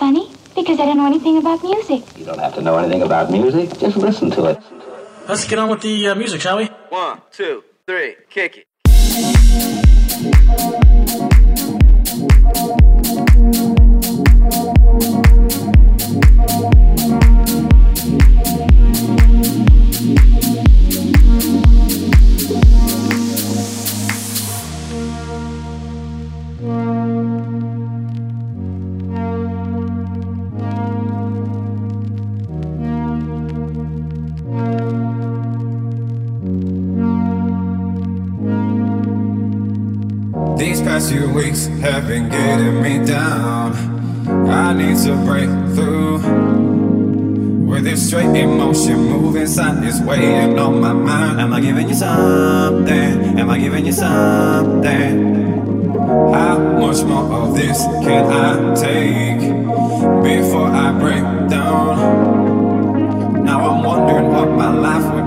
funny because I don't know anything about music. You don't have to know anything about music. Just listen to it. Let's get on with the uh, music, shall we? One, two, three, kick it. weeks have been getting me down. I need to break through. With this straight emotion moving silence weighing on my mind. Am I giving you something? Am I giving you something? How much more of this can I take before I break down?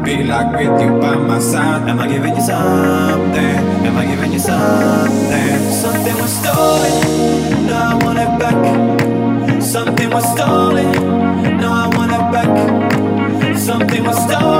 be like with you by my side. Am I giving you something? Am I giving you something? Something was stolen, now I want it back. Something was stolen, now I want it back. Something was stolen.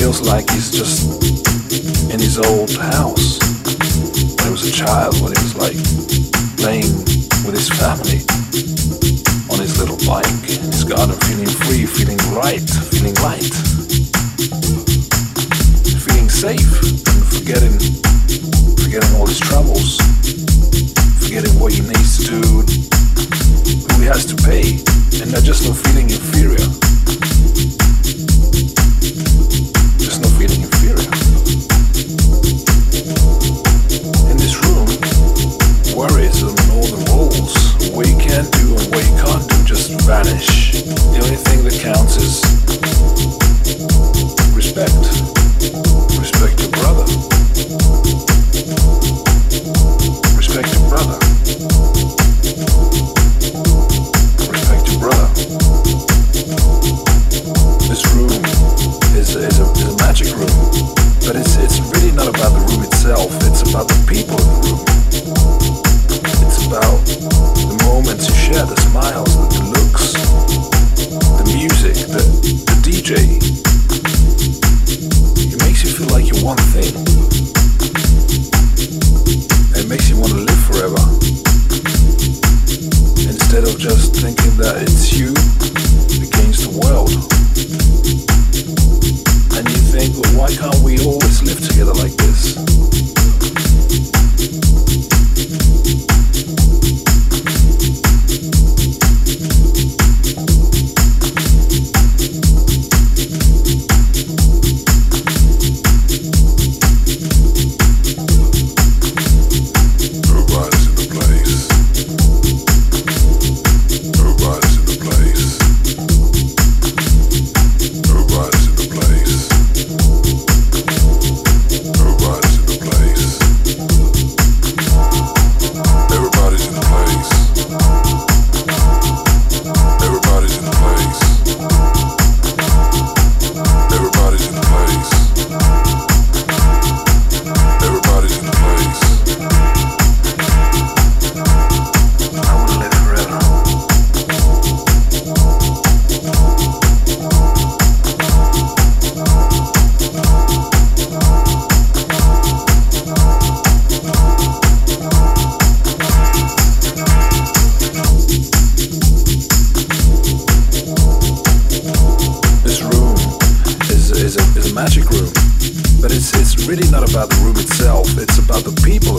Feels like he's just in his old house when he was a child, when he was like playing with his family on his little bike in his garden, feeling free, feeling right, feeling light, feeling safe, and forgetting, forgetting all his troubles, forgetting what he needs to do, who he has to pay, and not just not feeling inferior.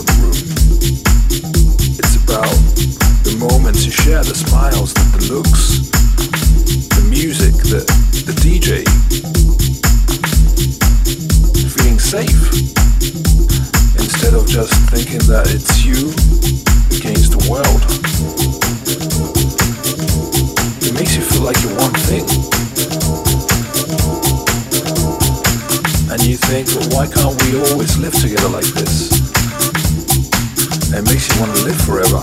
The room. It's about the moments you share, the smiles, the, the looks, the music, the, the DJ. Feeling safe instead of just thinking that it's you against the world. It makes you feel like you're one thing. And you think, well, why can't we always live together like this? It makes you want to live forever.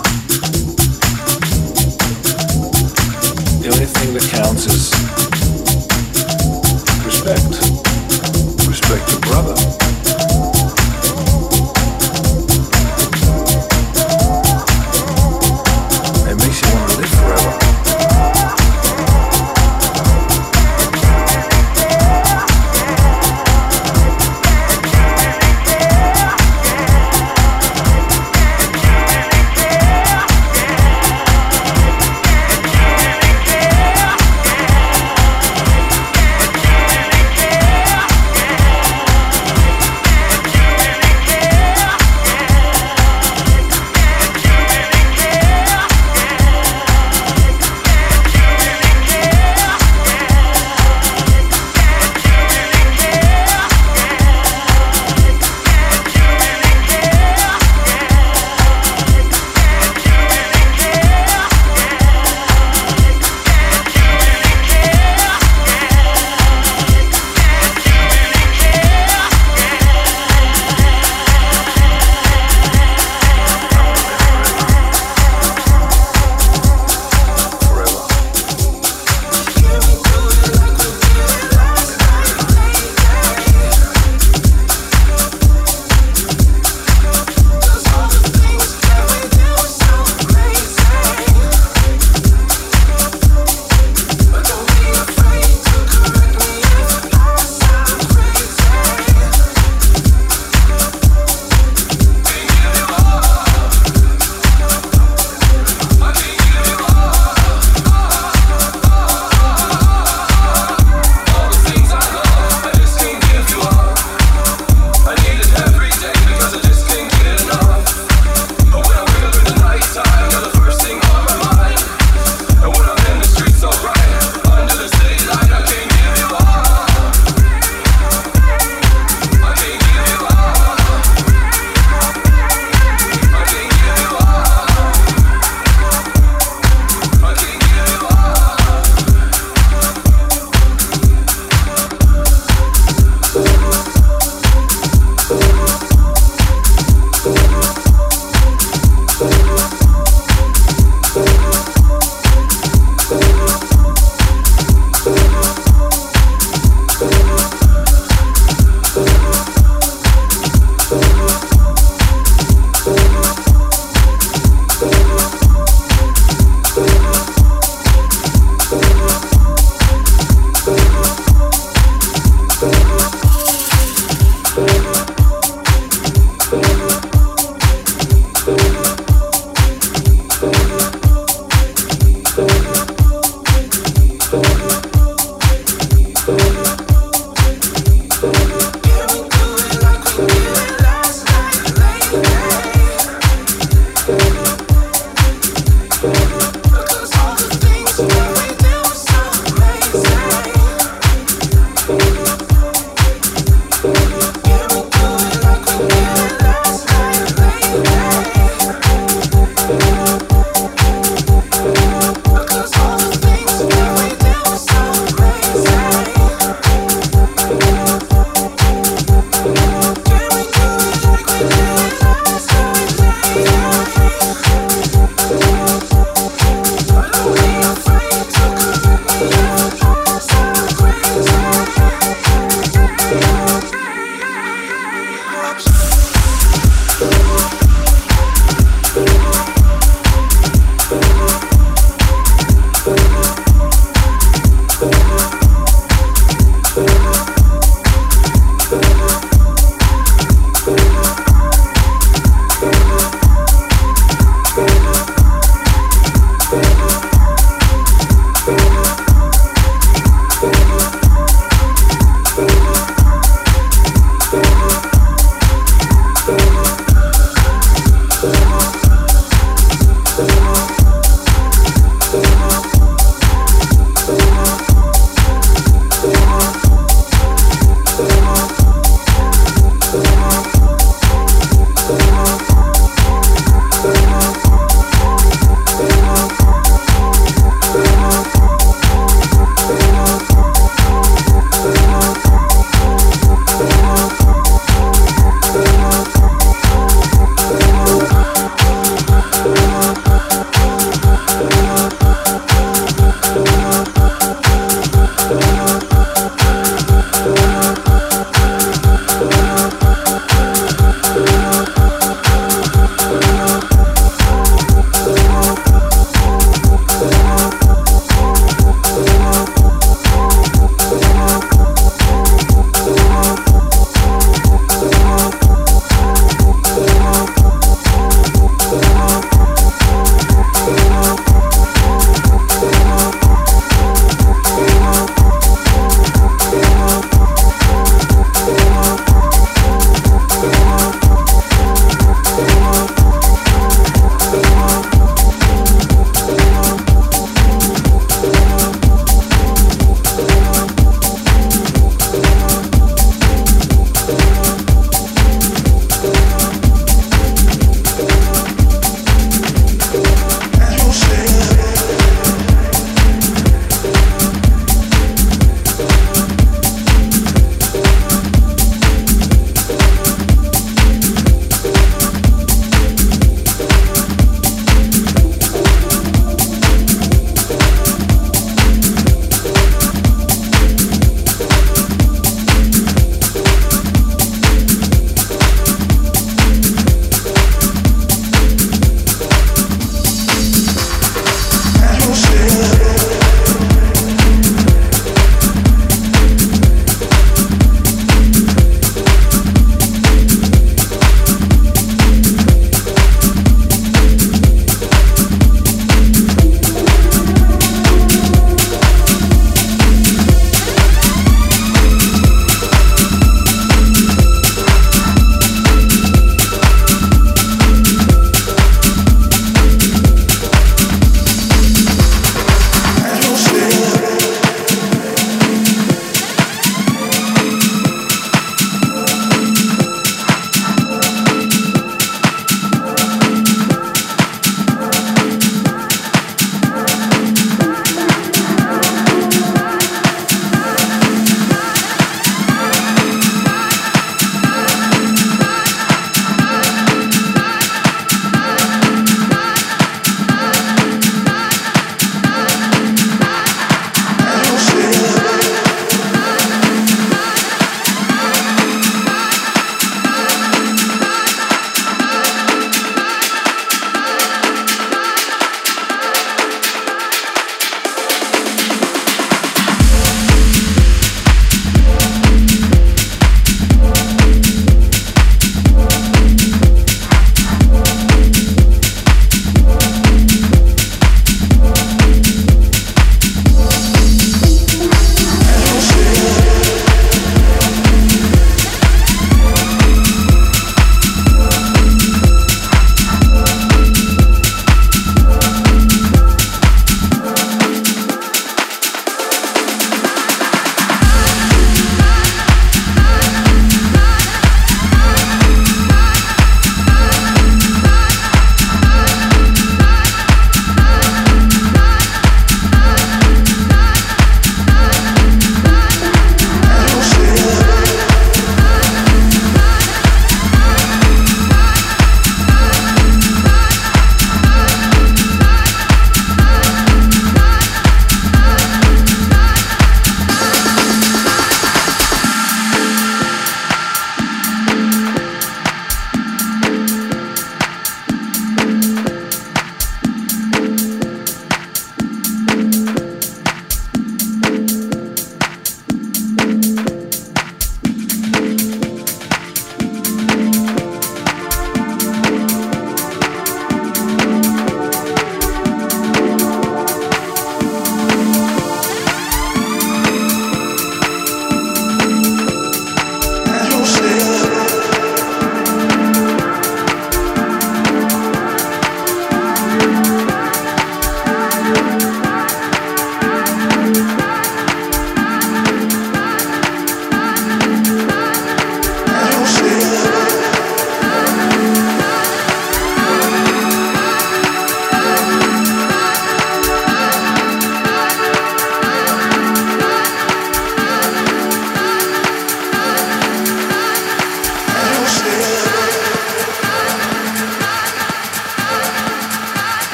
The only thing that counts is respect. Respect your brother.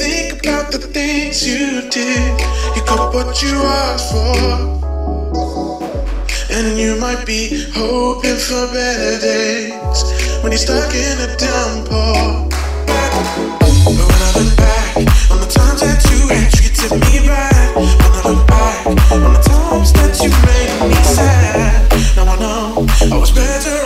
think about the things you did. You got what you asked for. And you might be hoping for better days when you're stuck in a downpour. But when I look back on the times that you had, you took me right. When I look back on the times that you made me sad, now I know I was better.